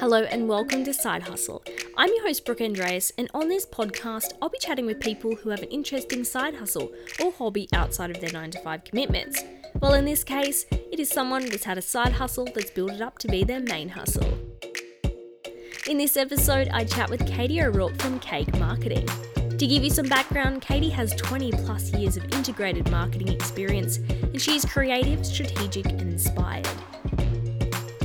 Hello and welcome to Side Hustle. I'm your host, Brooke Andreas, and on this podcast, I'll be chatting with people who have an interesting side hustle or hobby outside of their 9 to 5 commitments. Well, in this case, it is someone that's had a side hustle that's built it up to be their main hustle. In this episode, I chat with Katie O'Rourke from Cake Marketing. To give you some background, Katie has 20 plus years of integrated marketing experience, and she is creative, strategic, and inspired.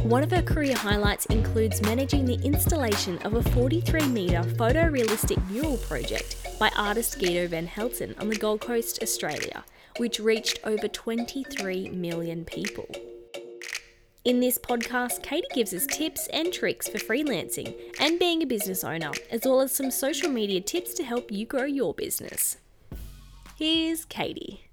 One of her career highlights includes managing the installation of a 43 metre photorealistic mural project by artist Guido Van Helten on the Gold Coast, Australia, which reached over 23 million people. In this podcast, Katie gives us tips and tricks for freelancing and being a business owner, as well as some social media tips to help you grow your business. Here's Katie.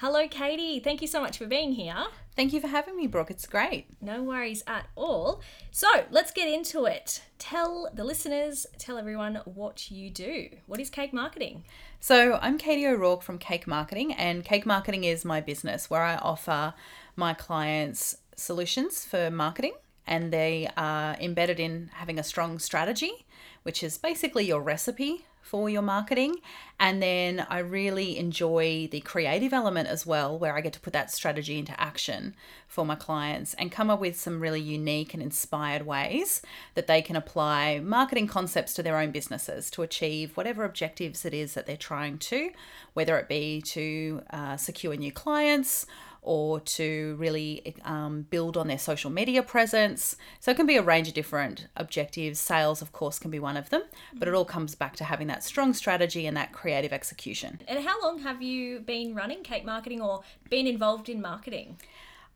Hello, Katie. Thank you so much for being here. Thank you for having me, Brooke. It's great. No worries at all. So let's get into it. Tell the listeners, tell everyone what you do. What is cake marketing? So, I'm Katie O'Rourke from Cake Marketing, and Cake Marketing is my business where I offer my clients solutions for marketing, and they are embedded in having a strong strategy, which is basically your recipe for your marketing. And then I really enjoy the creative element as well, where I get to put that strategy into action for my clients and come up with some really unique and inspired ways that they can apply marketing concepts to their own businesses to achieve whatever objectives it is that they're trying to, whether it be to uh, secure new clients or to really um, build on their social media presence. So it can be a range of different objectives. Sales, of course, can be one of them, but it all comes back to having that strong strategy and that creative execution. And how long have you been running cake marketing or been involved in marketing?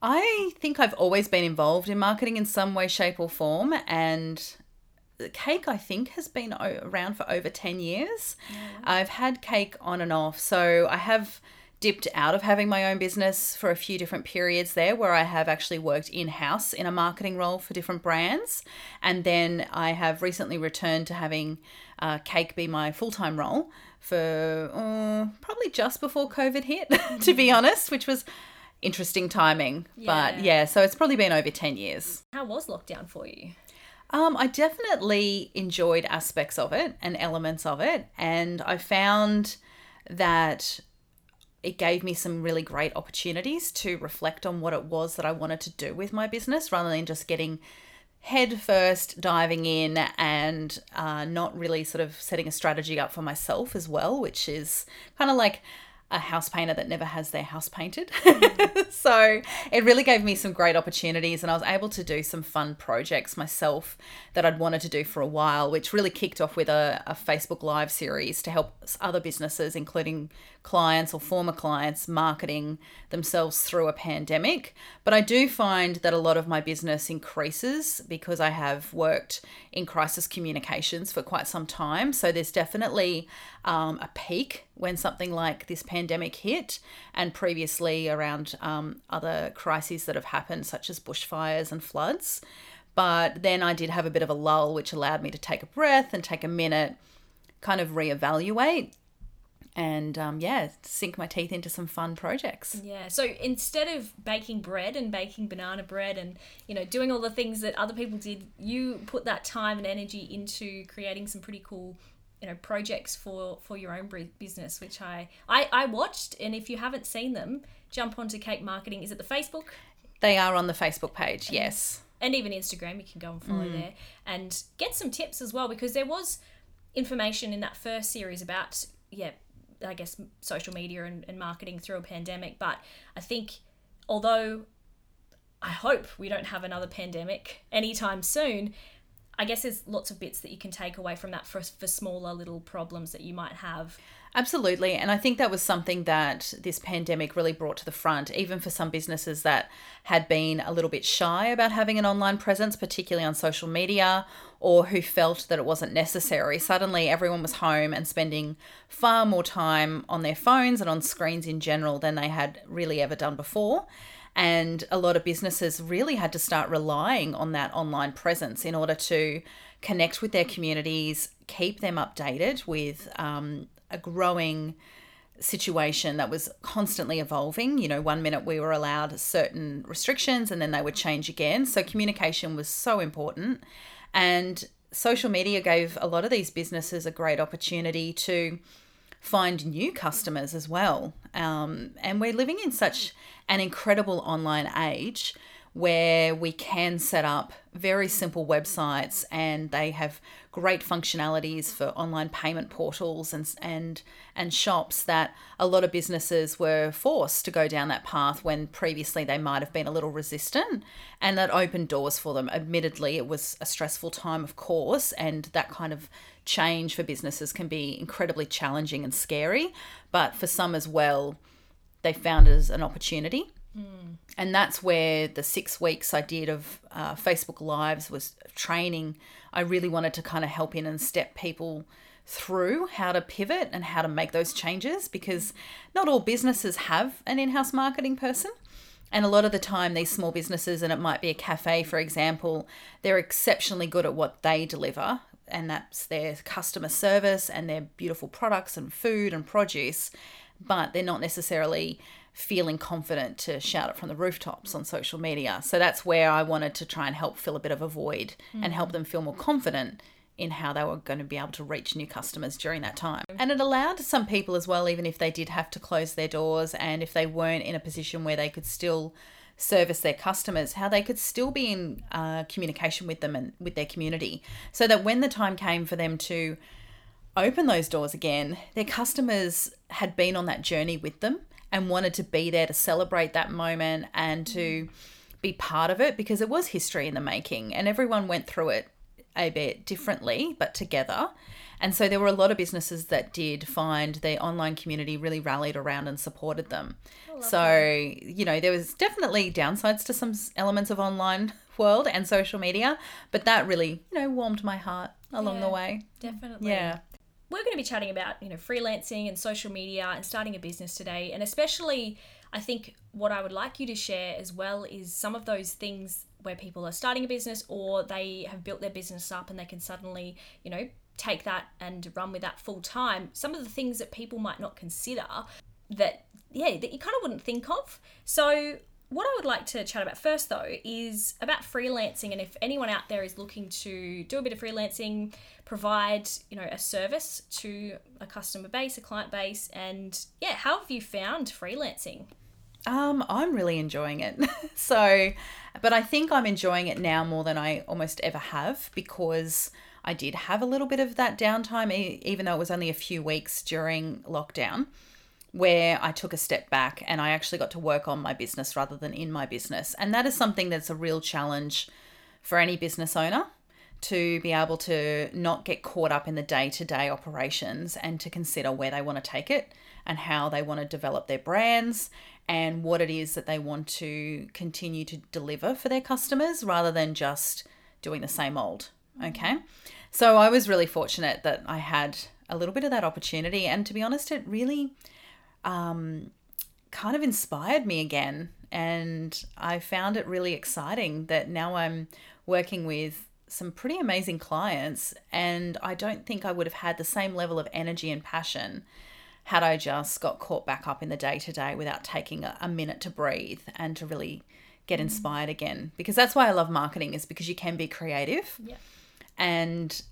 I think I've always been involved in marketing in some way, shape, or form. And cake i think has been around for over 10 years yeah. i've had cake on and off so i have dipped out of having my own business for a few different periods there where I have actually worked in house in a marketing role for different brands. And then I have recently returned to having uh, cake be my full time role for uh, probably just before COVID hit, to be honest, which was interesting timing. Yeah. But yeah, so it's probably been over 10 years. How was lockdown for you? Um, I definitely enjoyed aspects of it and elements of it. And I found that it gave me some really great opportunities to reflect on what it was that I wanted to do with my business rather than just getting head first diving in and uh, not really sort of setting a strategy up for myself as well, which is kind of like a house painter that never has their house painted. so it really gave me some great opportunities, and I was able to do some fun projects myself that I'd wanted to do for a while, which really kicked off with a, a Facebook Live series to help other businesses, including clients or former clients, marketing themselves through a pandemic. But I do find that a lot of my business increases because I have worked in crisis communications for quite some time. So there's definitely um, a peak when something like this pandemic hit, and previously around um, other crises that have happened, such as bushfires and floods. But then I did have a bit of a lull, which allowed me to take a breath and take a minute, kind of reevaluate and um, yeah, sink my teeth into some fun projects. Yeah. So instead of baking bread and baking banana bread and you know doing all the things that other people did, you put that time and energy into creating some pretty cool you know projects for for your own business which I, I i watched and if you haven't seen them jump onto cake marketing. Is it the facebook? They are on the facebook page and, yes. and even instagram you can go and follow mm. there and get some tips as well because there was information in that first series about yeah i guess social media and, and marketing through a pandemic but i think although i hope we don't have another pandemic anytime soon I guess there's lots of bits that you can take away from that for, for smaller little problems that you might have. Absolutely. And I think that was something that this pandemic really brought to the front, even for some businesses that had been a little bit shy about having an online presence, particularly on social media, or who felt that it wasn't necessary. Suddenly, everyone was home and spending far more time on their phones and on screens in general than they had really ever done before. And a lot of businesses really had to start relying on that online presence in order to connect with their communities, keep them updated with um, a growing situation that was constantly evolving. You know, one minute we were allowed certain restrictions and then they would change again. So communication was so important. And social media gave a lot of these businesses a great opportunity to find new customers as well. Um, and we're living in such an incredible online age where we can set up very simple websites and they have great functionalities for online payment portals and and and shops that a lot of businesses were forced to go down that path when previously they might have been a little resistant and that opened doors for them. Admittedly it was a stressful time of course and that kind of change for businesses can be incredibly challenging and scary but for some as well they found it as an opportunity Mm. And that's where the six weeks I did of uh, Facebook Lives was training. I really wanted to kind of help in and step people through how to pivot and how to make those changes because not all businesses have an in house marketing person. And a lot of the time, these small businesses, and it might be a cafe, for example, they're exceptionally good at what they deliver, and that's their customer service and their beautiful products and food and produce, but they're not necessarily feeling confident to shout it from the rooftops on social media. So that's where I wanted to try and help fill a bit of a void mm. and help them feel more confident in how they were going to be able to reach new customers during that time. And it allowed some people as well, even if they did have to close their doors and if they weren't in a position where they could still service their customers, how they could still be in uh, communication with them and with their community. So that when the time came for them to open those doors again, their customers had been on that journey with them and wanted to be there to celebrate that moment and to be part of it because it was history in the making and everyone went through it a bit differently but together. And so there were a lot of businesses that did find the online community really rallied around and supported them. So, that. you know, there was definitely downsides to some elements of online world and social media, but that really, you know, warmed my heart along yeah, the way. Definitely. Yeah we're going to be chatting about you know freelancing and social media and starting a business today and especially i think what i would like you to share as well is some of those things where people are starting a business or they have built their business up and they can suddenly you know take that and run with that full time some of the things that people might not consider that yeah that you kind of wouldn't think of so what I would like to chat about first, though, is about freelancing, and if anyone out there is looking to do a bit of freelancing, provide you know a service to a customer base, a client base, and yeah, how have you found freelancing? Um, I'm really enjoying it. so, but I think I'm enjoying it now more than I almost ever have because I did have a little bit of that downtime, even though it was only a few weeks during lockdown where I took a step back and I actually got to work on my business rather than in my business. And that is something that's a real challenge for any business owner to be able to not get caught up in the day to day operations and to consider where they want to take it and how they want to develop their brands and what it is that they want to continue to deliver for their customers rather than just doing the same old. Okay. So I was really fortunate that I had a little bit of that opportunity. And to be honest, it really um, kind of inspired me again. And I found it really exciting that now I'm working with some pretty amazing clients. And I don't think I would have had the same level of energy and passion had I just got caught back up in the day to day without taking a, a, minute to breathe and to really get mm. inspired again. Because that's why I love marketing, is because you can be creative. Yeah. And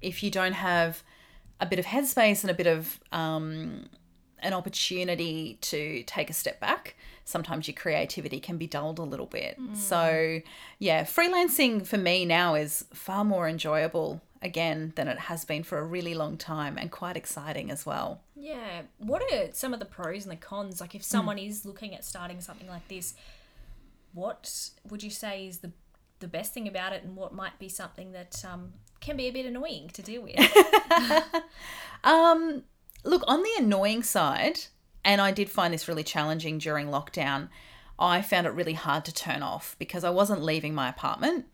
if you don't have a bit of headspace and a bit of um, an opportunity to take a step back, sometimes your creativity can be dulled a little bit. Mm. So, yeah, freelancing for me now is far more enjoyable again than it has been for a really long time and quite exciting as well. Yeah. What are some of the pros and the cons? Like, if someone mm. is looking at starting something like this, what would you say is the the best thing about it and what might be something that um, can be a bit annoying to deal with? um, Look, on the annoying side, and I did find this really challenging during lockdown, I found it really hard to turn off because I wasn't leaving my apartment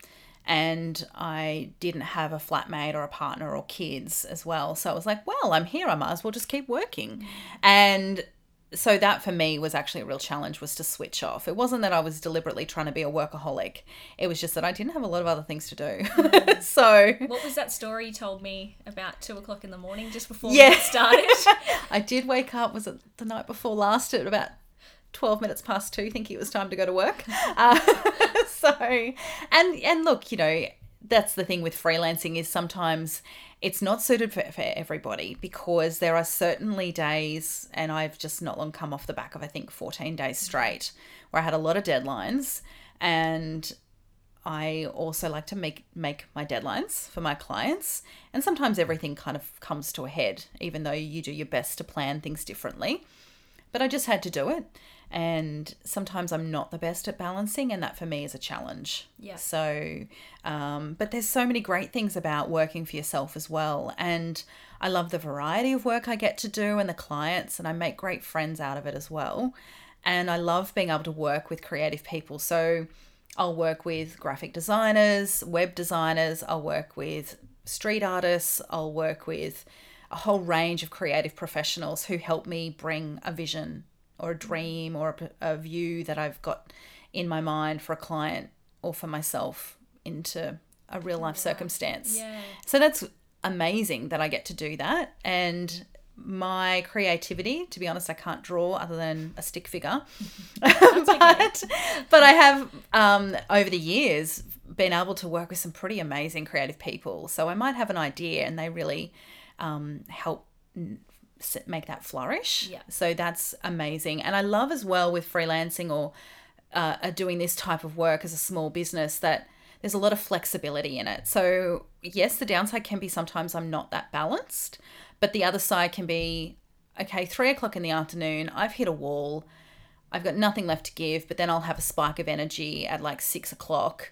and I didn't have a flatmate or a partner or kids as well. So I was like, well, I'm here, I might as well just keep working. And so that for me was actually a real challenge was to switch off. It wasn't that i was deliberately trying to be a workaholic. It was just that i didn't have a lot of other things to do. Mm. so what was that story you told me about two o'clock in the morning just before yeah. we started? I did wake up was it the night before last at about 12 minutes past two thinking it was time to go to work? Uh, so and and look you know that's the thing with freelancing is sometimes it's not suited for, for everybody because there are certainly days and i've just not long come off the back of i think 14 days straight where i had a lot of deadlines. And i also like to make make my deadlines for my clients. And sometimes everything kind of comes to a head even though you do your best to plan things differently. But i just had to do it and sometimes I'm not the best at balancing, and that for me is a challenge. Yeah. So, um, but there's so many great things about working for yourself as well, and I love the variety of work I get to do and the clients, and I make great friends out of it as well. And I love being able to work with creative people. So, I'll work with graphic designers, web designers, I'll work with street artists, I'll work with a whole range of creative professionals who help me bring a vision or a dream or a, a view that I've got in my mind for a client or for myself into a real life circumstance. Yeah. So that's amazing that I get to do that. And my creativity, to be honest, I can't draw other than a stick figure. but, but I have, um, over the years, been able to work with some pretty amazing creative people. So I might have an idea and they really um, help make that flourish. Yeah. So that's amazing. And I love as well with freelancing or uh, doing this type of work as a small business that there's a lot of flexibility in it. So, yes, the downside can be sometimes I'm not that balanced, but the other side can be okay, three o'clock in the afternoon, I've hit a wall, I've got nothing left to give, but then I'll have a spike of energy at like six o'clock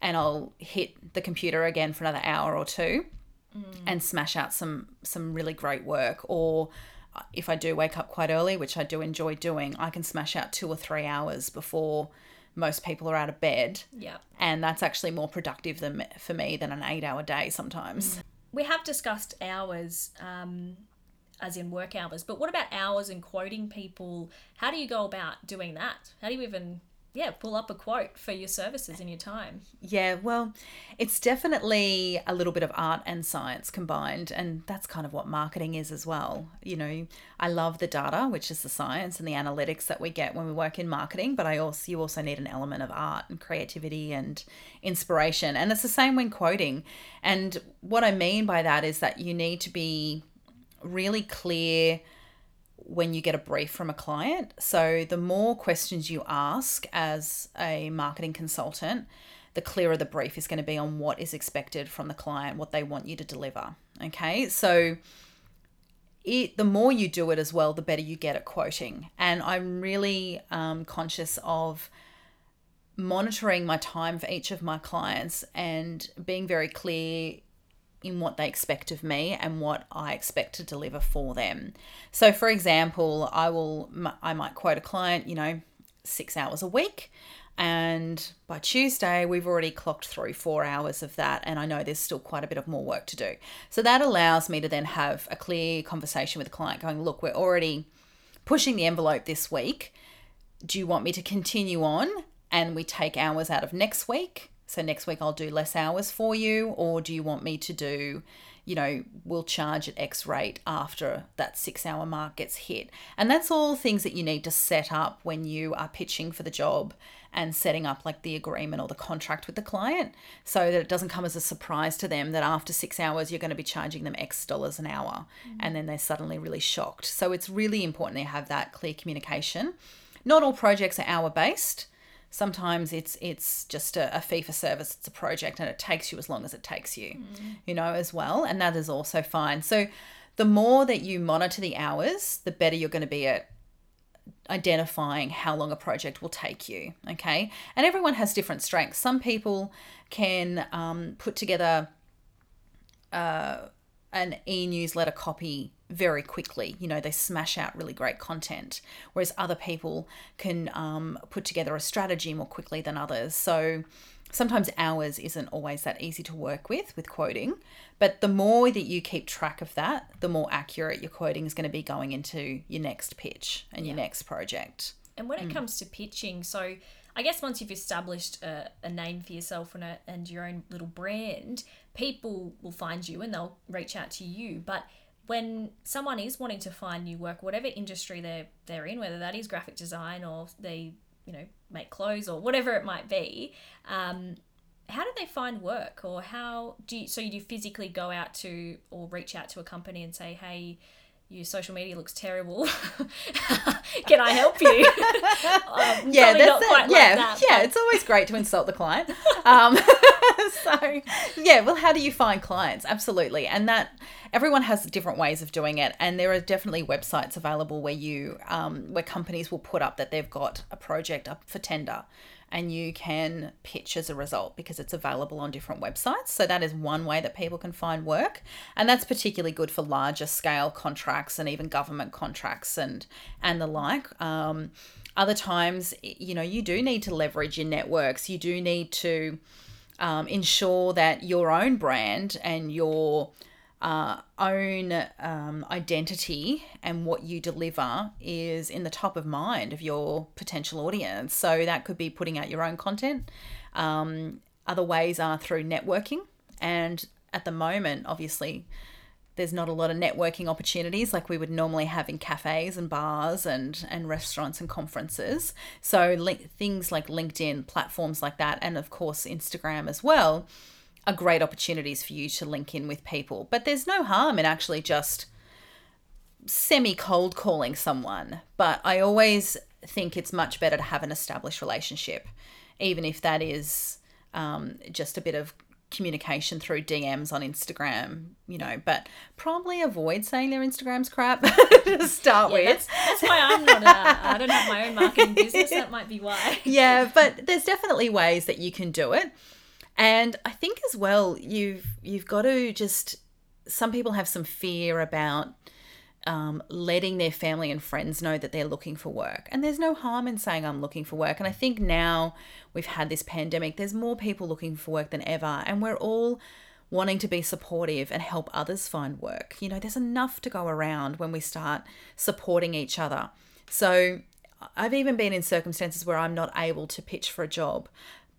and I'll hit the computer again for another hour or two mm. and smash out some some really great work or if I do wake up quite early, which I do enjoy doing, I can smash out 2 or 3 hours before most people are out of bed. Yeah. And that's actually more productive than for me than an 8-hour day sometimes. Mm. We have discussed hours um as in work hours, but what about hours and quoting people? How do you go about doing that? How do you even yeah, pull up a quote for your services and your time. Yeah, well, it's definitely a little bit of art and science combined, and that's kind of what marketing is as well. You know, I love the data, which is the science and the analytics that we get when we work in marketing, but I also you also need an element of art and creativity and inspiration. And it's the same when quoting. And what I mean by that is that you need to be really clear when you get a brief from a client. So, the more questions you ask as a marketing consultant, the clearer the brief is going to be on what is expected from the client, what they want you to deliver. Okay, so it the more you do it as well, the better you get at quoting. And I'm really um, conscious of monitoring my time for each of my clients and being very clear in what they expect of me and what I expect to deliver for them. So for example, I will I might quote a client, you know, 6 hours a week and by Tuesday we've already clocked through 4 hours of that and I know there's still quite a bit of more work to do. So that allows me to then have a clear conversation with the client going, "Look, we're already pushing the envelope this week. Do you want me to continue on and we take hours out of next week?" So next week I'll do less hours for you, or do you want me to do, you know, we'll charge at X rate after that six hour mark gets hit? And that's all things that you need to set up when you are pitching for the job and setting up like the agreement or the contract with the client so that it doesn't come as a surprise to them that after six hours you're going to be charging them X dollars an hour mm-hmm. and then they're suddenly really shocked. So it's really important they have that clear communication. Not all projects are hour based sometimes it's it's just a, a, fee for service it's a project and it takes you as long as it takes you mm. you know as well and that is also fine. So the more that you monitor the hours the better you're going to be at identifying how long a project will take you okay? And everyone has different strengths. Some people can um, put together uh, an e-newsletter copy very quickly. You know, they smash out really great content, whereas other people can um, put together a strategy more quickly than others. So sometimes hours isn't always that easy to work with with quoting, but the more that you keep track of that, the more accurate your quoting is going to be going into your next pitch and yeah. your next project. And when it mm. comes to pitching, so I guess once you've established a, a name for yourself and, a, and your own little brand, people will find you and they'll reach out to you. But when someone is wanting to find new work, whatever industry they're they're in, whether that is graphic design or they you know make clothes or whatever it might be, um, how do they find work? Or how do you so you do physically go out to or reach out to a company and say hey your social media looks terrible can i help you um, yeah, that's quite like yeah, that, yeah. but- It's always great to insult the client. Um, so yeah, well, how do you find clients? Absolutely, and that everyone has different ways of doing it, and there are definitely websites available where you um, where companies will put up that they've got a project up for tender. And you can pitch as a result because it's available on different websites. So, that is one way that people can find work. And that's particularly good for larger scale contracts and even government contracts and, and the like. Um, other times you know you do need to leverage your networks you do need to um, ensure that your own brand and your uh, own um, identity and what you deliver is in the top of mind of your potential audience. So that could be putting out your own content. Um, other ways are through networking. And at the moment obviously there's not a lot of networking opportunities like we would normally have in cafes and bars and and restaurants and conferences. So li- things like linkedin platforms like that and of course instagram as well are great opportunities for you to link in with people but there's no harm in actually just semi cold calling someone but i always think it's much better to have an established relationship even if that is um, just a bit of communication through DMs on Instagram, you know, but probably avoid saying their Instagram's crap to start Yeah, with. that's, that's why I'm not. A, I don't have my own marketing business. That might be why. yeah, but there's definitely ways that you can do it. And I think as well, you've you've got to just some people have some fear about um, letting their family and friends know that they're looking for work. And there's no harm in saying I'm looking for work. And I think now we've had this pandemic, there's more people looking for work than ever. And we're all wanting to be supportive and help others find work. You know, there's enough to go around when we start supporting each other. So I've even been in circumstances where I'm not able to pitch for a job,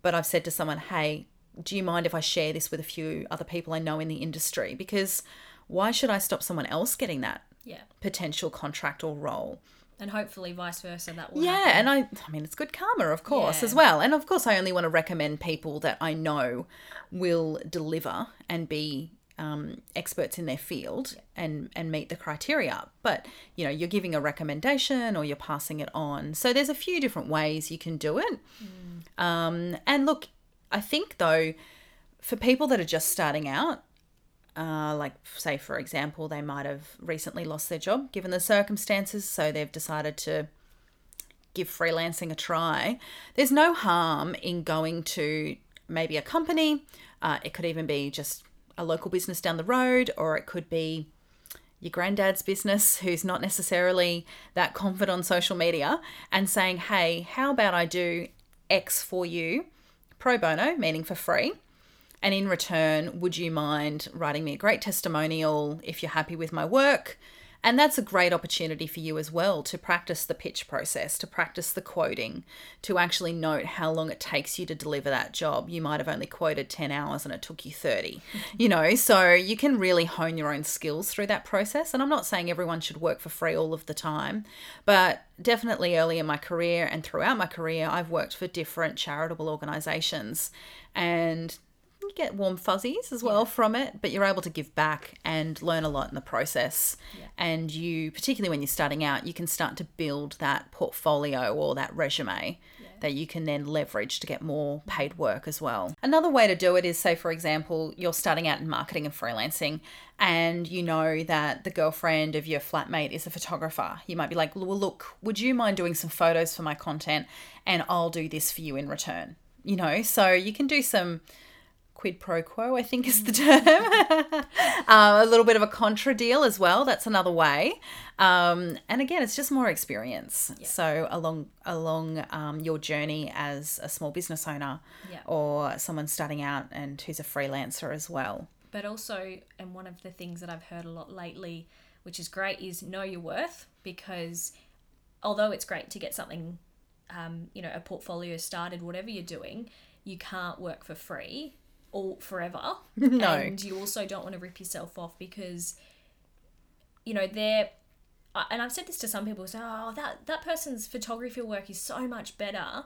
but I've said to someone, hey, do you mind if I share this with a few other people I know in the industry? Because why should I stop someone else getting that Yeah, potential contract or role? and hopefully vice versa. That will. Yeah, happen. and I I mean it's good karma, of course, Yeah. as well. And of course I only want to recommend people that I know will deliver and be um, experts in their field and and meet the criteria. But you know, you're giving a recommendation or you're passing it on. So there's a few different ways you can do it. Um, and look, I think though, for people that are just starting out, uh, like say for example, they might have recently lost their job given the circumstances, so they've decided to give freelancing a try. There's no harm in going to maybe a company. Uh, it could even be just a local business down the road, or it could be your granddad's business who's not necessarily that confident on social media and saying, hey, how about I do X for you pro bono, meaning for free? And in return, would you mind writing me a great testimonial if you're happy with my work? And that's a great opportunity for you as well to practice the pitch process, to practice the quoting, to actually note how long it takes you to deliver that job. You might have only quoted 10 hours and it took you 30, you know, so you can really hone your own skills through that process. And I'm not saying everyone should work for free all of the time, but definitely early in my career and throughout my career, I've worked for different charitable organizations and you get warm fuzzies as well from it, but you're able to give back and learn a lot in the process. And you, particularly when you're starting out, you can start to build that portfolio or that resume that you can then leverage to get more paid work as well. Another way to do it is say, for example, you're starting out in marketing and freelancing and you know that the girlfriend of your flatmate is a photographer. You might be like, well, look, would you mind doing some photos for my content and I'll do this for you in return? You know, so you can do some quid pro quo, I think is the term. uh, a little bit of a contra deal as well. That's another way. Um, and again, it's just more experience. So along along um, your journey as a small business owner Yeah. or someone starting out and who's a freelancer as well. but also and one of the things that i've heard a lot lately which is great is know your worth because although it's great to get something um, you know a portfolio started whatever you're doing you can't work for free or forever No. and you also don't want to rip yourself off because you know they're and I've said this to some people say, oh, that, that person's photography work is so much better.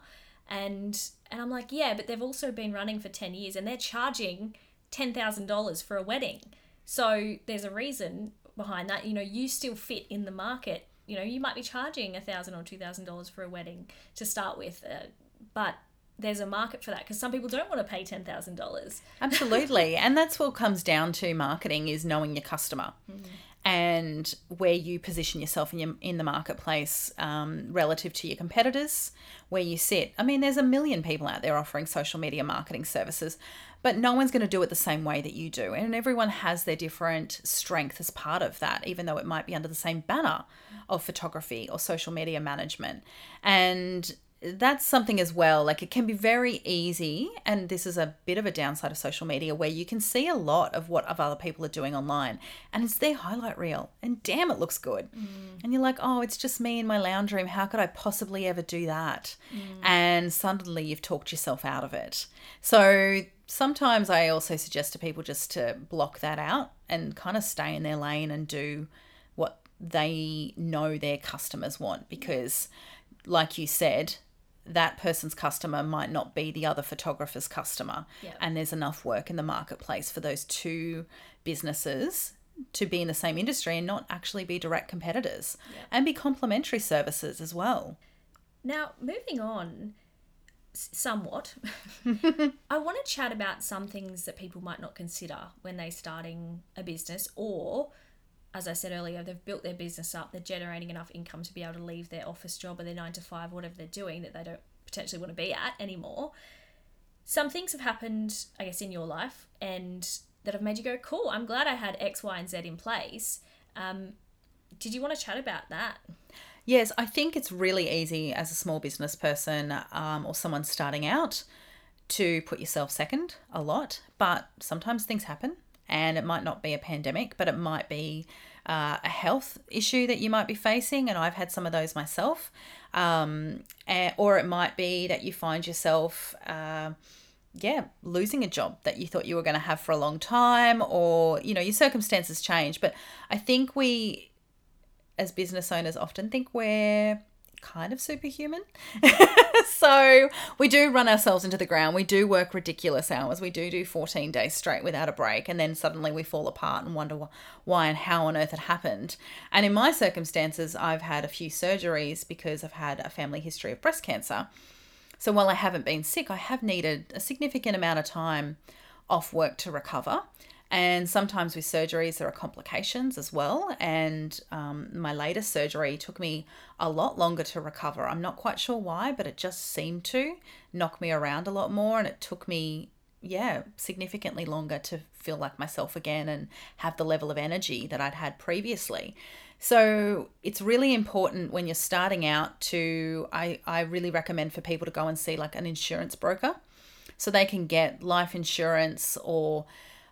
And and I'm like, yeah, but they've also been running for 10 years and they're charging $10,000 for a wedding. So there's a reason behind that. You know, you still fit in the market. You know, you might be charging a thousand or two thousand dollars for a wedding to start with, uh, but there's a market for that because some people don't want to pay ten thousand dollars. Absolutely, and that's what comes down to marketing is knowing your customer. Mm-hmm. And where you position yourself in your, in the marketplace um, relative to your competitors, where you sit. I mean, there's a million people out there offering social media marketing services, but no one's going to do it the same way that you do. And everyone has their different strength as part of that, even though it might be under the same banner of photography or social media management. And that's something as well. Like it can be very easy, and this is a bit of a downside of social media where you can see a lot of what other people are doing online, and it's their highlight reel, and damn, it looks good. Mm. And you're like, oh, it's just me in my lounge room. How could I possibly ever do that? Mm. And suddenly you've talked yourself out of it. So sometimes I also suggest to people just to block that out and kind of stay in their lane and do what they know their customers want because like you said that person's customer might not be the other photographer's customer. Yep. And there's enough work in the marketplace for those two businesses to be in the same industry and not actually be direct competitors yep. and be complementary services as well. Now, moving on somewhat, I want to chat about some things that people might not consider when they're starting a business or as I said earlier, they've built their business up, they're generating enough income to be able to leave their office job or their nine to five, whatever they're doing that they don't potentially want to be at anymore. Some things have happened, I guess, in your life and that have made you go, cool, I'm glad I had X, Y, and Z in place. Um, did you want to chat about that? Yes, I think it's really easy as a small business person um, or someone starting out to put yourself second a lot, but sometimes things happen and it might not be a pandemic, but it might be uh, a health issue that you might be facing, and I've had some of those myself. Um, and, or it might be that you find yourself, uh, yeah, losing a job that you thought you were going to have for a long time, or you know, your circumstances change. But I think we, as business owners, often think we're kind of superhuman. so we do run ourselves into the ground. We do work ridiculous hours. We do do 14 days straight without a break. And then suddenly we fall apart and wonder why and how on earth it happened. And in my circumstances, I've had a few surgeries because I've had a family history of breast cancer. So while I haven't been sick, I have needed a significant amount of time off work to recover. And sometimes with surgeries, there are complications as well. And um, my latest surgery took me a lot longer to recover. I'm not quite sure why, but it just seemed to knock me around a lot more. And it took me, yeah, significantly longer to feel like myself again and have the level of energy that I'd had previously. So it's really important when you're starting out to, I, I really recommend for people to go and see like an insurance broker so they can get life insurance or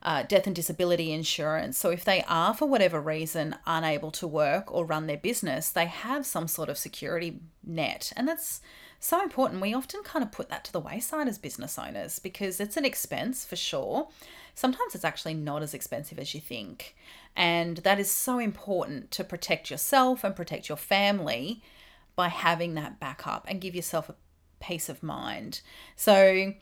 uh, death and disability insurance. So if they are, for whatever reason, unable to work or run their business, they have some sort of security net. And that's so important. We often kind of put that to the wayside as business owners because it's an expense for sure. Sometimes it's actually not as expensive as you think. And that is so important to protect yourself and protect your family by having that backup and give yourself a peace of mind. So,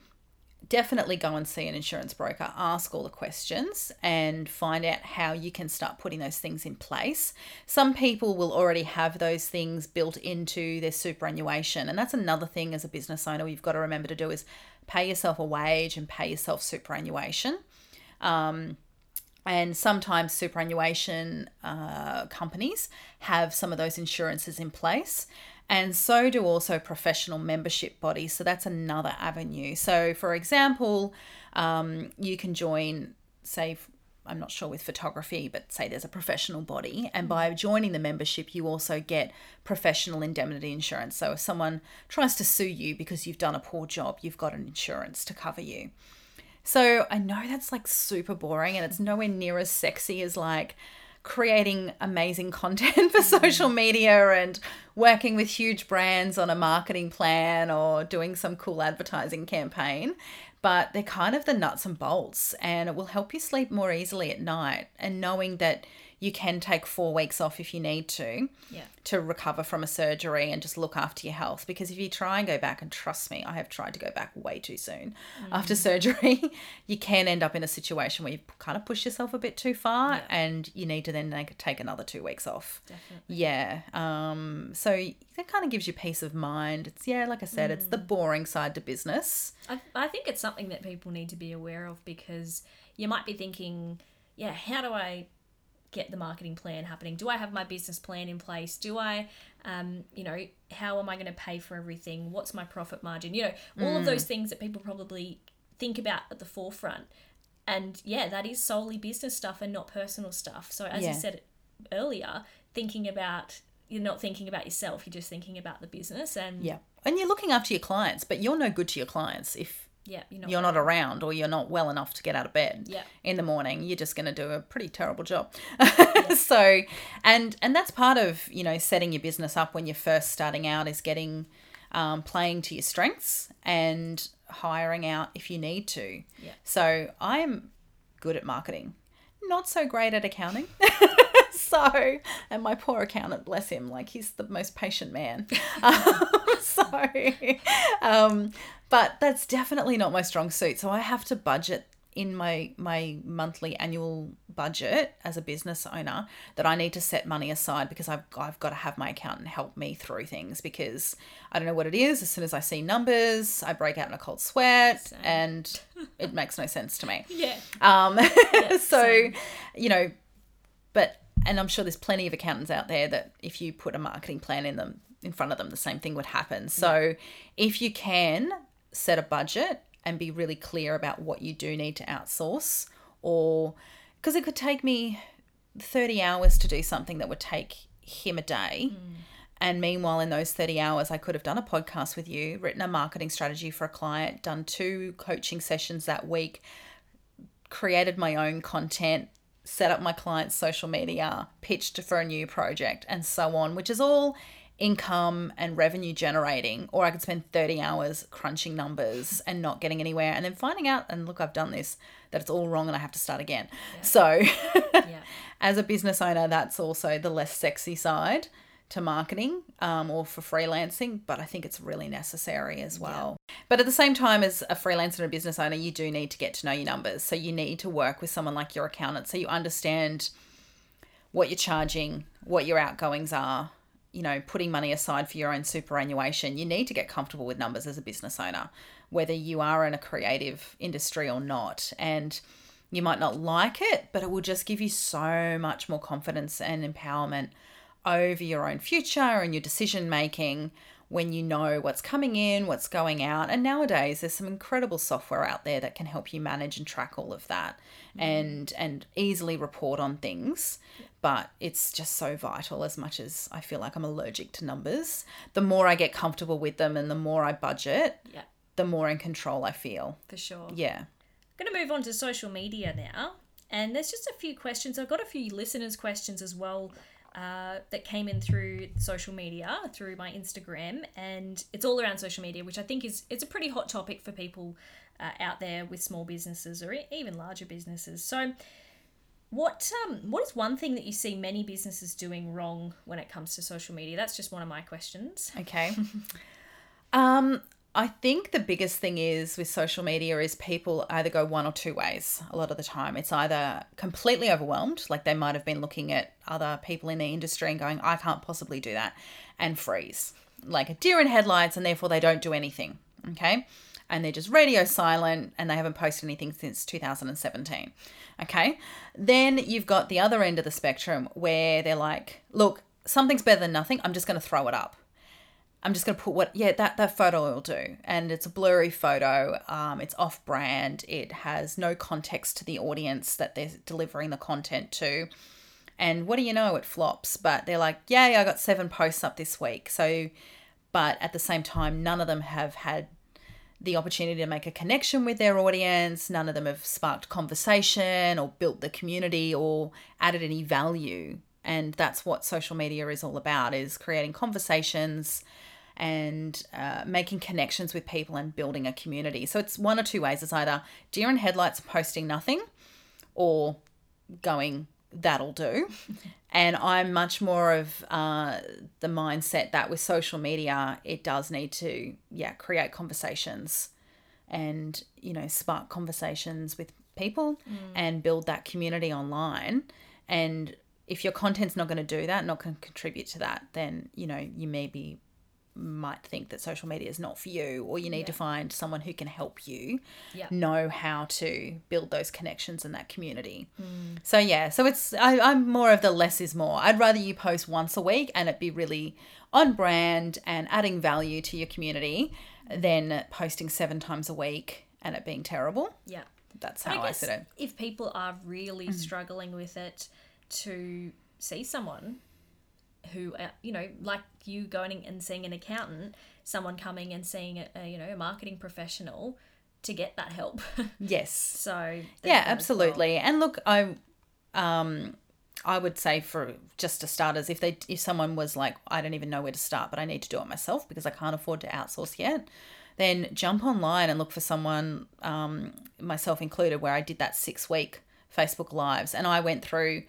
definitely go and see an insurance broker, ask all the questions, and find out how you can start putting those things in place. Some people will already have those things built into their superannuation, and that's another thing as a business owner you've got to remember to do is pay yourself a wage and pay yourself superannuation. Um, and sometimes superannuation uh, companies have some of those insurances in place and so do also professional membership bodies. So that's another avenue. So, for example, um, you can join, say, I'm not sure with photography, but say there's a professional body, and by joining the membership, you also get professional indemnity insurance. So, if someone tries to sue you because you've done a poor job, you've got an insurance to cover you. So, I know that's like super boring and it's nowhere near as sexy as like, creating amazing content for mm. social media and working with huge brands on a marketing plan or doing some cool advertising campaign. But they're kind of the nuts and bolts, and it will help you sleep more easily at night. And knowing that you can take four weeks off if you need to Yeah. to recover from a surgery and just look after your health. Because if you try and go back, and trust me, I have tried to go back way too soon after surgery, you can end up in a situation where you kind of push yourself a bit too far and you need to then take another two weeks off. Definitely. Yeah. Um, so that kind of gives you peace of mind. It's, yeah, like I said, it's the boring side to business. I, I think it's something that people need to be aware of because you might be thinking, yeah, how do I get the marketing plan happening? Do I have my business plan in place? Do I, um, you know, how am I going to pay for everything? What's my profit margin? You know, all of those things that people probably think about at the forefront. And yeah, that is solely business stuff and not personal stuff. So as Yeah. you said earlier, thinking about you're not thinking about yourself, you're just thinking about the business and Yeah. And you're looking after your clients, but you're no good to your clients if yeah, you're not you're not around or you're not well enough to get out of bed Yeah. in the morning you're just going to do a pretty terrible job. So and and that's part of you know setting your business up when you're first starting out is getting um, playing to your strengths and hiring out if you need to. Yeah. so i'm good at marketing. Not so great at accounting so and my poor accountant bless him like he's the most patient man um, so um, but that's definitely not my strong suit so i have to budget in my my monthly annual budget as a business owner that I need to set money aside because I've I've got to have my accountant help me through things because I don't know what it is as soon as I see numbers I break out in a cold sweat Same. and it makes no sense to me Yeah. um, so, same. you know, but, and I'm sure there's plenty of accountants out there that if you put a marketing plan in them, in front of them, the same thing would happen. So, if you can set a budget and be really clear about what you do need to outsource, or because it could take me 30 hours to do something that would take him a day. Hmm. And meanwhile, in those 30 hours, I could have done a podcast with you, written a marketing strategy for a client, done two coaching sessions that week, created my own content, set up my client's social media, pitched for a new project, and so on, which is all income and revenue generating. Or I could spend 30 hours crunching numbers and not getting anywhere, and then finding out, and look, I've done this, that it's all wrong and I have to start again. So, Yeah. as a business owner, that's also the less sexy side to marketing um, or for freelancing, but I think it's really necessary as well. But at the same time, as a freelancer and a business owner, you do need to get to know your numbers. So you need to work with someone like your accountant so you understand what you're charging, what your outgoings are, you know, putting money aside for your own superannuation. You need to get comfortable with numbers as a business owner, whether you are in a creative industry or not. And you might not like it, but it will just give you so much more confidence and empowerment over your own future and your decision making when you know what's coming in, what's going out. And nowadays there's some incredible software out there that can help you manage and track all of that mm. and and easily report on things. But it's just so vital as much as I feel like I'm allergic to numbers. The more I get comfortable with them and the more I budget, Yeah. the more in control I feel. For sure. Yeah. I'm going to move on to social media now. And there's just a few questions. I've got a few listeners' questions as well uh, that came in through social media, through my Instagram, and it's all around social media, which I think is it's a pretty hot topic for people uh, out there with small businesses or even larger businesses. So, what um what is one thing that you see many businesses doing wrong when it comes to social media? That's just one of my questions. Okay. um, I think the biggest thing is with social media is people either go one or two ways a lot of the time. It's either completely overwhelmed, like they might have been looking at other people in the industry and going, I can't possibly do that, and freeze. Like a deer in headlights, and therefore they don't do anything. Okay. And they're just radio silent and they haven't posted anything since 2017. Okay. Then you've got the other end of the spectrum where they're like, look, something's better than nothing. I'm just going to throw it up. I'm just to put what, yeah, that, that photo will do. And it's a blurry photo. Um, it's off brand. It has no context to the audience that they're delivering the content to. And what do you know? It flops. But they're like, yay, I got seven posts up this week. So, but at the same time, none of them have had the opportunity to make a connection with their audience. None of them have sparked conversation or built the community or added any value. And that's what social media is all about: is creating conversations and uh, making connections with people and building a community. So it's one or two ways. It's either deer in headlights posting nothing, or going that'll do. and I'm much more of uh, the mindset that with social media, it does need to, yeah, create conversations and, you know, spark conversations with people and build that community online. And if your content's not going to do that, not going to contribute to that, then, you know, you maybe might think that social media is not for you or you need to find someone who can help you Yeah. know how to build those connections in that community. Mm. So yeah, so it's I, I'm more of the less is more. I'd rather you post once a week and it be really on brand and adding value to your community than posting seven times a week and it being terrible. Yeah. That's how I, guess see it. if people are really mm. struggling with it, to see someone who, uh, you know, like you going and seeing an accountant, someone coming and seeing a, a you know a marketing professional to get that help. Yes. so yeah as well. absolutely and look i um i would say for just to starters if they if someone was like i don't even know where to start but i need to do it myself because i can't afford to outsource yet then jump online and look for someone um myself included where i did that six week facebook lives and i went through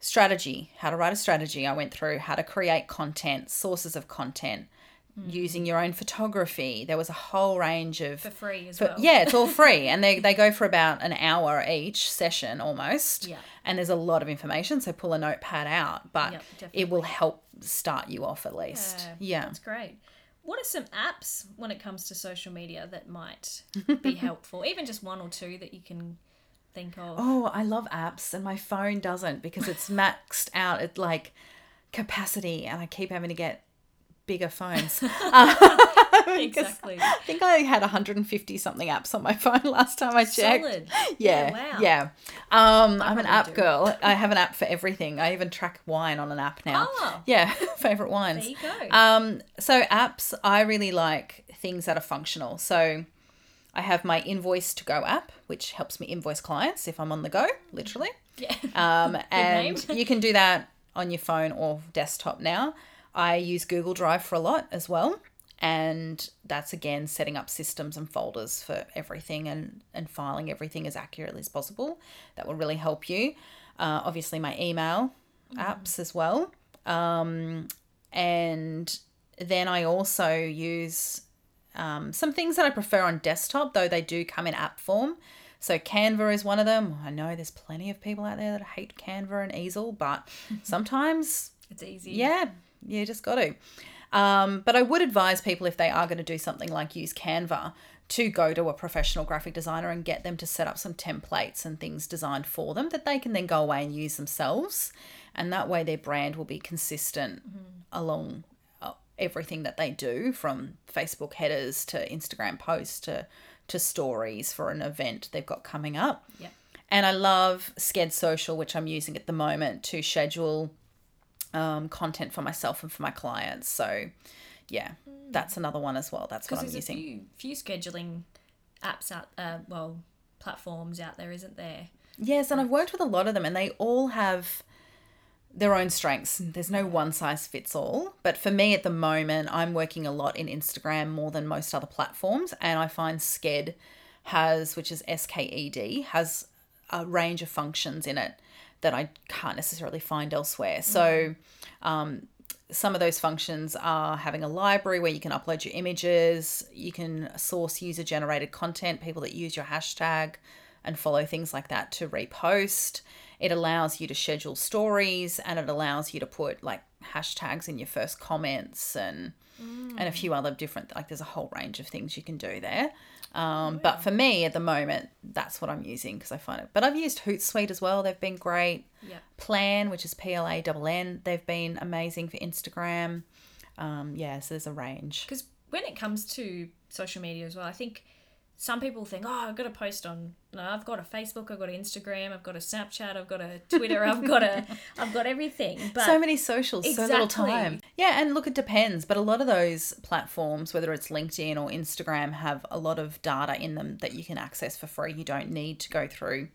strategy how to write a strategy i went through how to create content sources of content using your own photography there was a whole range of for free as but well. yeah, it's all free, and they they go for about an hour each session almost. Yeah. And there's a lot of information, so pull a notepad out, but Yep, it will help start you off at least. Yeah. That's great. What are some apps when it comes to social media that might be helpful? Even just one or two that you can think of. Oh, I love apps, and my phone doesn't because it's maxed out at like capacity, and I keep having to get bigger phones. exactly. I think I had 150 something apps on my phone last time I checked. Solid. Yeah, wow. yeah. Um, I'm an app do. girl. I have an app for everything. I even track wine on an app now. Oh. Yeah, favorite wines. There you go. Um, so apps, I really like things that are functional. So I have my Invoice to Go app, which helps me invoice clients if I'm on the go, literally. yeah. Um, and you can do that on your phone or desktop now. I use Google Drive for a lot as well. And that's again setting up systems and folders for everything and, and filing everything as accurately as possible. That will really help you. Uh, obviously, my email apps as well. Um, and then I also use um, some things that I prefer on desktop, though they do come in app form. So Canva is one of them. I know there's plenty of people out there that hate Canva and Easil, but sometimes, It's easy. yeah, you just got to. Um, but I would advise people if they are going to do something like use Canva to go to a professional graphic designer and get them to set up some templates and things designed for them that they can then go away and use themselves. And that way their brand will be consistent along uh, everything that they do from Facebook headers to Instagram posts to, to stories for an event they've got coming up. Yeah. And I love Sked Social, which I'm using at the moment to schedule um, content for myself and for my clients. So, yeah, that's another one as well. That's what I'm there's a using. few, few scheduling apps out, uh, well, platforms out there, isn't there? Yes, and I've worked with a lot of them, and they all have their own strengths. There's no one size fits all. But for me at the moment, I'm working a lot in Instagram more than most other platforms, and I find Sked has, which is S K E D, has a range of functions in it that I can't necessarily find elsewhere. So, um, some of those functions are having a library where you can upload your images, you can source user generated content, people that use your hashtag and follow things like that to repost. It allows you to schedule stories and it allows you to put like hashtags in your first comments and and a few other different like there's a whole range of things you can do there. Um, But for me at the moment, that's what I'm using because I find it. But I've used Hootsuite as well. They've been great. Yeah. Plann, which is P L A N N, they've been amazing for Instagram. Um, yeah, so there's a range. Because when it comes to social media as well, I think some people think, oh, I've got to post on. No, I've got a Facebook, I've got an Instagram, I've got a Snapchat, I've got a Twitter, I've got a, I've got everything. But so many socials, so little time. Yeah, and look, it depends. But a lot of those platforms, whether it's LinkedIn or Instagram, have a lot of data in them that you can access for free. You don't need to go through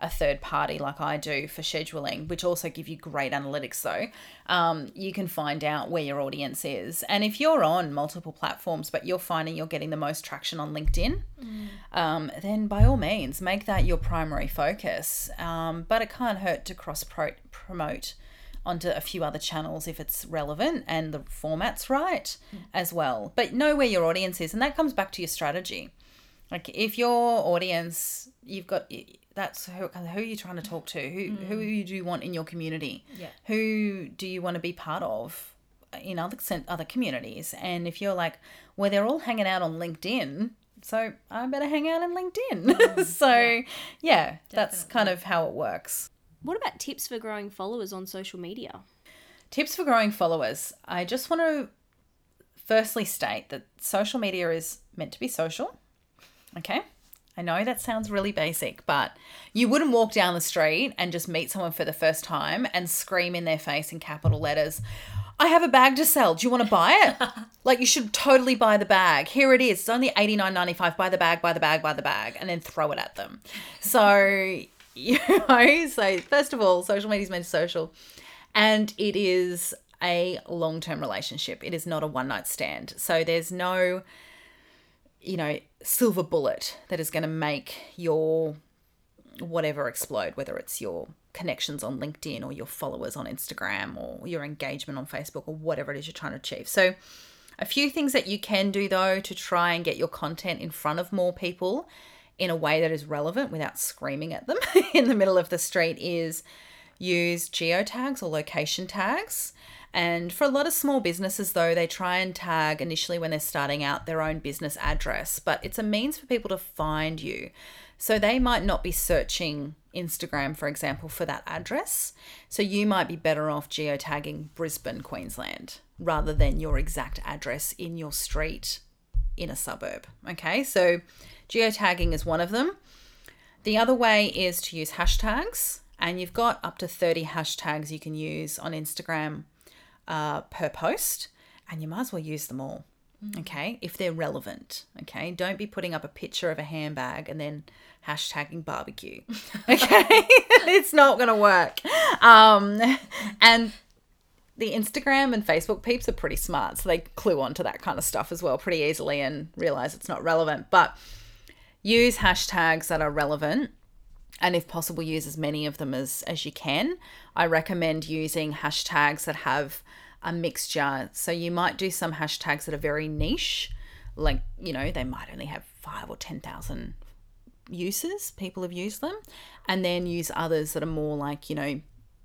a third party like I do for scheduling, which also give you great analytics though, um, you can find out where your audience is. And if you're on multiple platforms, but you're finding you're getting the most traction on LinkedIn, mm. um, then by all means make that your primary focus. Um, but it can't hurt to cross promote onto a few other channels if it's relevant and the format's right mm. as well. But know where your audience is, and that comes back to your strategy. Like if your audience, you've got that's who, who are you trying to talk to? Who mm. who do you want in your community? Yeah. Who do you want to be part of in other other communities? And if you're like, well, they're all hanging out on LinkedIn, so I better hang out in LinkedIn. Mm. so yeah, yeah that's kind of how it works. What about tips for growing followers on social media? Tips for growing followers. I just want to firstly state that social media is meant to be social. Okay. I know that sounds really basic, but you wouldn't walk down the street and just meet someone for the first time and scream in their face in capital letters, I have a bag to sell. Do you want to buy it? like you should totally buy the bag. Here it is. It's only eighty nine ninety five. Buy the bag, buy the bag, buy the bag, and then throw it at them. So you know, so first of all, social media is meant to social, and it is a long term relationship. It is not a one night stand. So there's no you know, silver bullet that is going to make your whatever explode, whether it's your connections on LinkedIn or your followers on Instagram or your engagement on Facebook or whatever it is you're trying to achieve. So, a few things that you can do though to try and get your content in front of more people in a way that is relevant without screaming at them in the middle of the street is use geotags or location tags. And for a lot of small businesses, though, they try and tag initially when they're starting out their own business address, but it's a means for people to find you. So they might not be searching Instagram, for example, for that address. So you might be better off geotagging Brisbane, Queensland, rather than your exact address in your street in a suburb. Okay, so geotagging is one of them. The other way is to use hashtags, and you've got up to 30 hashtags you can use on Instagram uh, per post, and you might as well use them all. Mm. Okay, if they're relevant. Okay, don't be putting up a picture of a handbag and then hashtagging barbecue. Okay, it's not going to work. Um, and the Instagram and Facebook peeps are pretty smart, so they clue onto that kind of stuff as well pretty easily and realize it's not relevant. But use hashtags that are relevant and if possible use as many of them as as you can. I recommend using hashtags that have a mixture. So you might do some hashtags that are very niche like you know they might only have 5 or 10,000 uses people have used them and then use others that are more like you know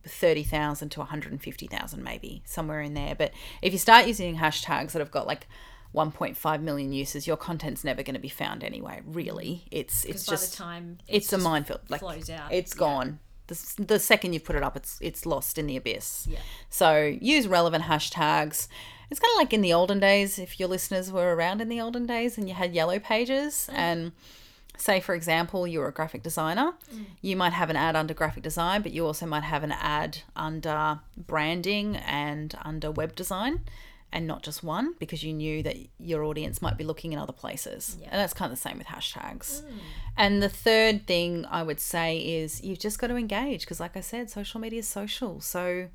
30,000 to 150,000 maybe somewhere in there. But if you start using hashtags that have got like 1.5 million uses, your content's never going to be found anyway. Really, it's it's just time it's, it's a minefield. Like flows out. It's gone. The, the second you put it up, it's it's lost in the abyss. Yeah. So use relevant hashtags. It's kind of like in the olden days. If your listeners were around in the olden days and you had yellow pages mm. and say for example you're a graphic designer mm. you might have an ad under graphic design but you also might have an ad under branding and under web design and not just one because you knew that your audience might be looking in other places. Yeah. And that's kind of the same with hashtags. Mm. And the third thing I would say is you've just got to engage because, like I said, social media is social. So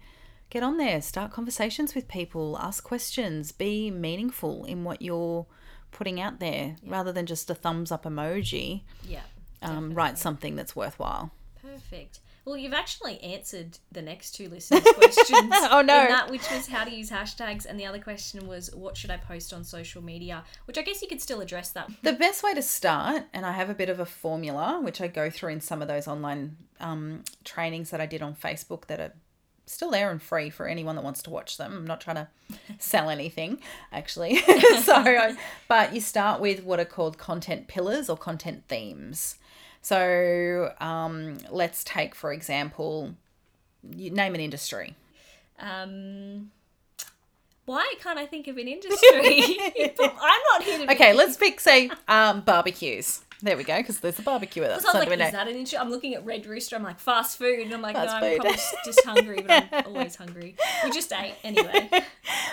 get on there, start conversations with people, ask questions, be meaningful in what you're putting out there yeah. rather than just a thumbs up emoji. Yeah. Um, write something that's worthwhile. Perfect. Well, you've actually answered the next two listeners' questions. oh no! that, which was how to use hashtags, and the other question was what should I post on social media? Which I guess you could still address that. The best way to start, and I have a bit of a formula which I go through in some of those online um, trainings that I did on Facebook that are still there and free for anyone that wants to watch them. I'm not trying to sell anything, actually. so, but you start with what are called content pillars or content themes. So um, let's take, for example, you name an industry. Um, why can't I think of an industry? I'm not here to. Okay, let's pick, say, um, barbecues. There we go, because there's a barbecue us. So like, is that an industry? I'm looking at Red Rooster. I'm like fast food, and I'm like, fast no, I'm probably just hungry, but I'm always hungry. We just ate anyway.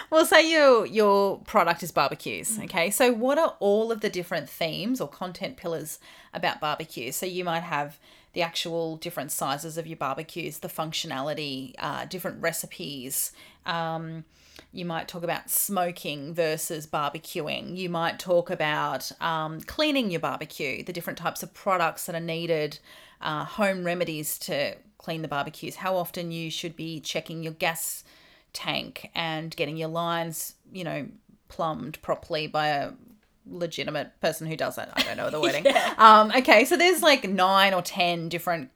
well, say your your product is barbecues. Mm. Okay, so what are all of the different themes or content pillars about barbecues? So you might have the actual different sizes of your barbecues, the functionality, uh, different recipes. Um, you might talk about smoking versus barbecuing. You might talk about um, cleaning your barbecue, the different types of products that are needed, uh, home remedies to clean the barbecues, how often you should be checking your gas tank and getting your lines, you know, plumbed properly by a legitimate person who does it. I don't know the wording. Yeah. Um, okay, so there's like nine or ten different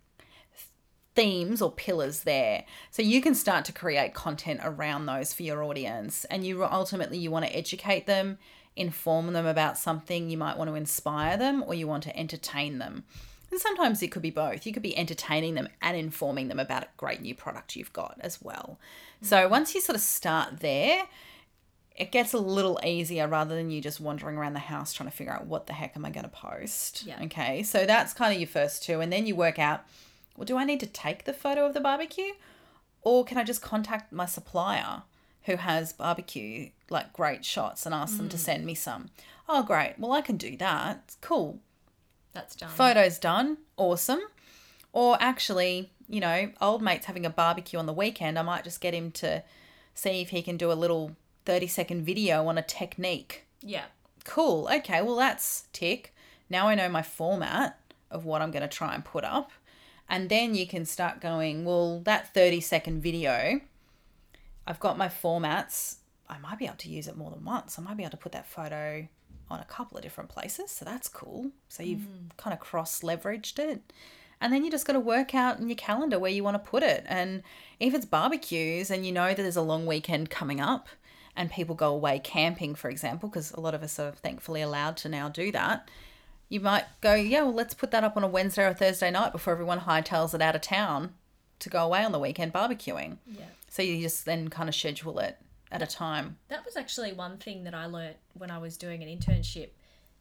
themes or pillars there. So you can start to create content around those for your audience, and you ultimately you want to educate them, inform them about something. You might want to inspire them, or you want to entertain them. And sometimes it could be both. You could be entertaining them and informing them about a great new product you've got as well. So mm. once you sort of start there, it gets a little easier rather than you just wandering around the house trying to figure out what the heck am I going to post. Yeah. Okay. So that's kind of your first two. And then you work out, well, do I need to take the photo of the barbecue? Or can I just contact my supplier who has barbecue, like great shots, and ask them to mm. send me some? Oh, great. Well, I can do that. It's cool That's done. photos done awesome or actually you know old mate's having a barbecue on the weekend i might just get him to see if he can do a little 30 second video on a technique yeah. cool okay well that's tick now i know my format of what i'm going to try and put up and then you can start going well that 30 second video i've got my formats. I might be able to use it more than once. I might be able to put that photo on a couple of different places. So that's cool. So you've hmm. kind of cross leveraged it. And then you just got to work out in your calendar where you want to put it. And if it's barbecues and you know that there's a long weekend coming up and people go away camping for example because a lot of us are thankfully allowed to now do that you might go yeah well let's put that up on a wednesday or thursday night before everyone hightails it out of town to go away on the weekend barbecuing Yeah. so you just then kind of schedule it at a time That was actually one thing that I learnt when I was doing an internship.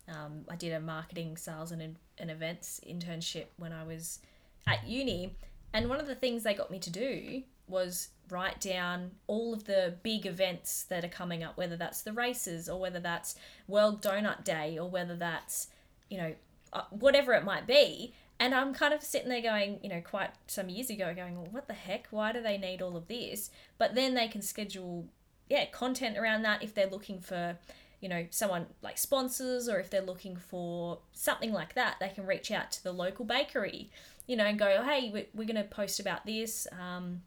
Um, I did a marketing, sales, and, and events internship when I was at uni. And one of the things they got me to do was write down all of the big events that are coming up, whether that's the races or whether that's World Donut Day or whether that's, you know, uh, whatever it might be. And I'm kind of sitting there going, you know, quite some years ago, going, well, what the heck? Why do they need all of this? But then they can schedule yeah, content around that if they're looking for, you know, someone like sponsors or if they're looking for something like that, they can reach out to the local bakery, you know, and go, hey, we- we're going to post about this. Um,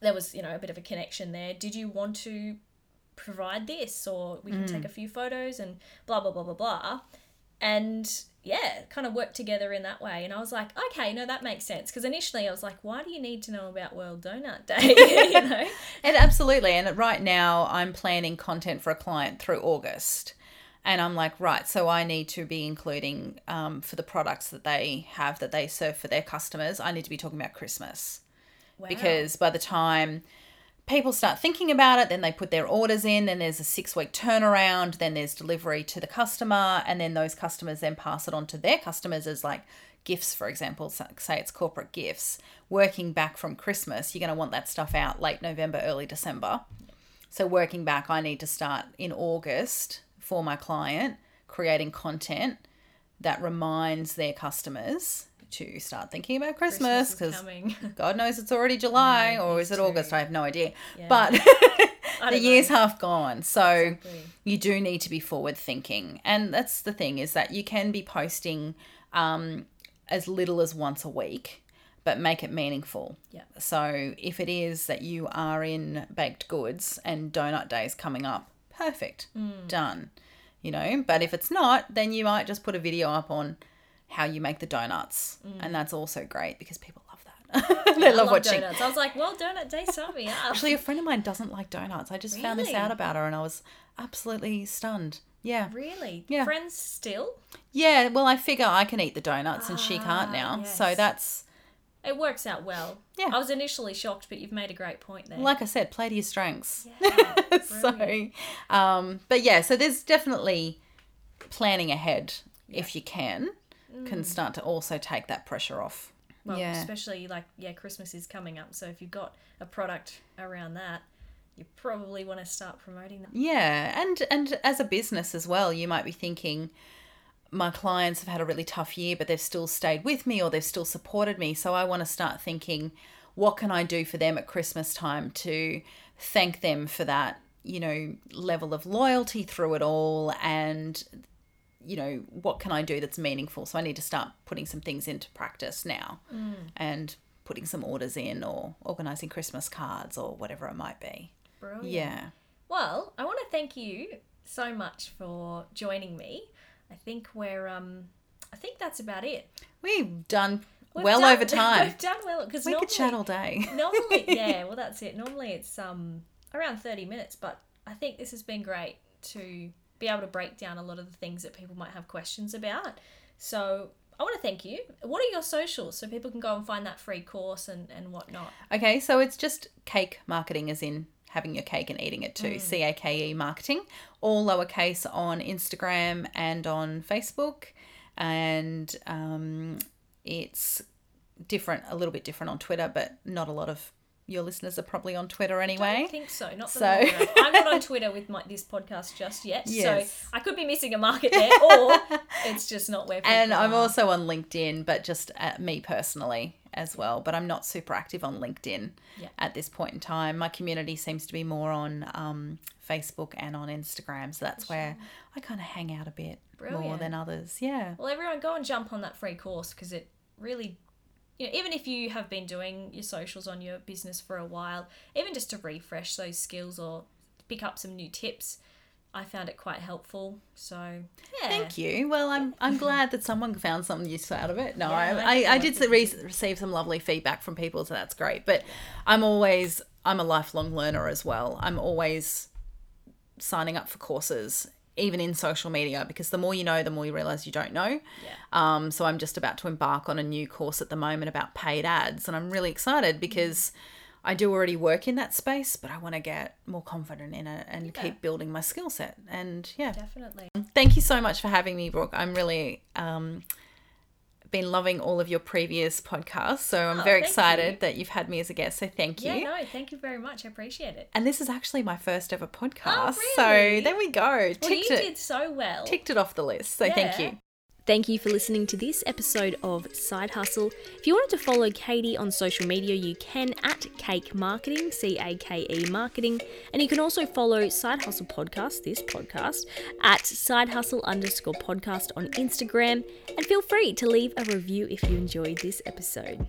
there was, you know, a bit of a connection there. Did you want to provide this? Or we can take a few photos and blah, blah, blah, blah, blah. And yeah, kind of work together in that way. And I was like, okay, no, that makes sense. Because initially I was like, why do you need to know about World Donut Day? you know? And absolutely. And right now, I'm planning content for a client through August. And I'm like, right, so I need to be including um, for the products that they have that they serve for their customers, I need to be talking about Christmas. Wow. Because by the time people start thinking about it, then they put their orders in, then there's a six week turnaround, then there's delivery to the customer, and then those customers then pass it on to their customers as like gifts, for example, say it's corporate gifts. Working back from Christmas, you're going to want that stuff out late November, early December. So, working back, I need to start in August for my client, creating content that reminds their customers to start thinking about Christmas because. God knows it's already July Yeah, or is it August? I have no idea. Yeah. But the year's know. half gone. So Exactly. you do need to be forward thinking. And that's the thing is that you can be posting um, as little as once a week, but make it meaningful. Yeah. So if it is that you are in baked goods and donut days coming up, perfect. Mm. Done. You know, but if it's not, then you might just put a video up on how you make the donuts. And that's also great because people love that. they Mm. I love, watching. donuts. I was like, well, donut day, sign me up. Actually, a friend of mine doesn't like donuts. I just found this out about her and I was absolutely stunned. Yeah. really? Yeah. Friends still? Yeah, well, I figure I can eat the donuts and she can't Ah, now. So that's, It works out well. Yeah. I was initially shocked, but you've made a great point there. like I said, play to your strengths. Yeah, so, um, but yeah, so there's definitely planning ahead if you can, can mm. start to also take that pressure off. well, yeah. especially like yeah, Christmas is coming up, so if you've got a product around that, you probably want to start promoting that. Yeah, and and as a business as well, you might be thinking, my clients have had a really tough year, but they've still stayed with me or they've still supported me. So I want to start thinking, what can I do for them at Christmas time to thank them for that, you know, level of loyalty through it all and you know, what can I do that's meaningful? So I need to start putting some things into practice now and putting some orders in or organizing Christmas cards or whatever it might be. Brilliant. Yeah. Well, I want to thank you so much for joining me. I think we're um I think that's about it. We've done We've well done- over time. We've done well because we normally, could chat all day. normally yeah, well that's it. Normally it's um around 30 minutes, but I think this has been great to be able to break down a lot of the things that people might have questions about. So I want to thank you. What are your socials so people can go and find that free course and, and whatnot? Okay, so it's just cake marketing, as in having your cake and eating it too. Mm. C A K E marketing, all lowercase on Instagram and on Facebook, and um, it's different, a little bit different on Twitter, but not a lot of your listeners are probably on Twitter anyway. I think so. Not So- I'm, aware of. I'm not on Twitter with my, this podcast just yet, Yes. so I could be missing a market there, or it's just not where. People And I'm are. also on LinkedIn, but just at me personally as well. But I'm not super active on LinkedIn Yeah. at this point in time. My community seems to be more on um, Facebook and on Instagram. So that's where I kind of hang out a bit more than others. Yeah. Well, everyone, go and jump on that free course because it really, you know, even if you have been doing your socials on your business for a while, even just to refresh those skills or pick up some new tips, I found it quite helpful. So, yeah. Thank you. Well, I'm I'm glad that someone found something useful out of it. No, Yeah, I I, I, did re- receive some lovely feedback from people, so that's great. But I'm always I'm a lifelong learner as well. I'm always signing up for courses, even in social media, because the more you know, the more you realize you don't know. Yeah. Um, so I'm just about to embark on a new course at the moment about paid ads, and I'm really excited because I do already work in that space, but I want to get more confident in it and Yeah. keep building my skill set. And yeah, Definitely. thank you so much for having me, Brooke. I'm really um, been loving all of your previous podcasts, so I'm Oh, very excited you. that you've had me as a guest. So thank you. Yeah, no, thank you very much. I appreciate it. And this is actually my first ever podcast, Oh, really? so there we go. Well, Ticked you it, did so well. ticked it off the list. So thank you. Thank you for listening to this episode of Side Hustle. If you wanted to follow Katie on social media, you can at Cake Marketing, C A K E Marketing. And you can also follow Side Hustle Podcast, this podcast, at Side Hustle underscore podcast on Instagram. And feel free to leave a review if you enjoyed this episode.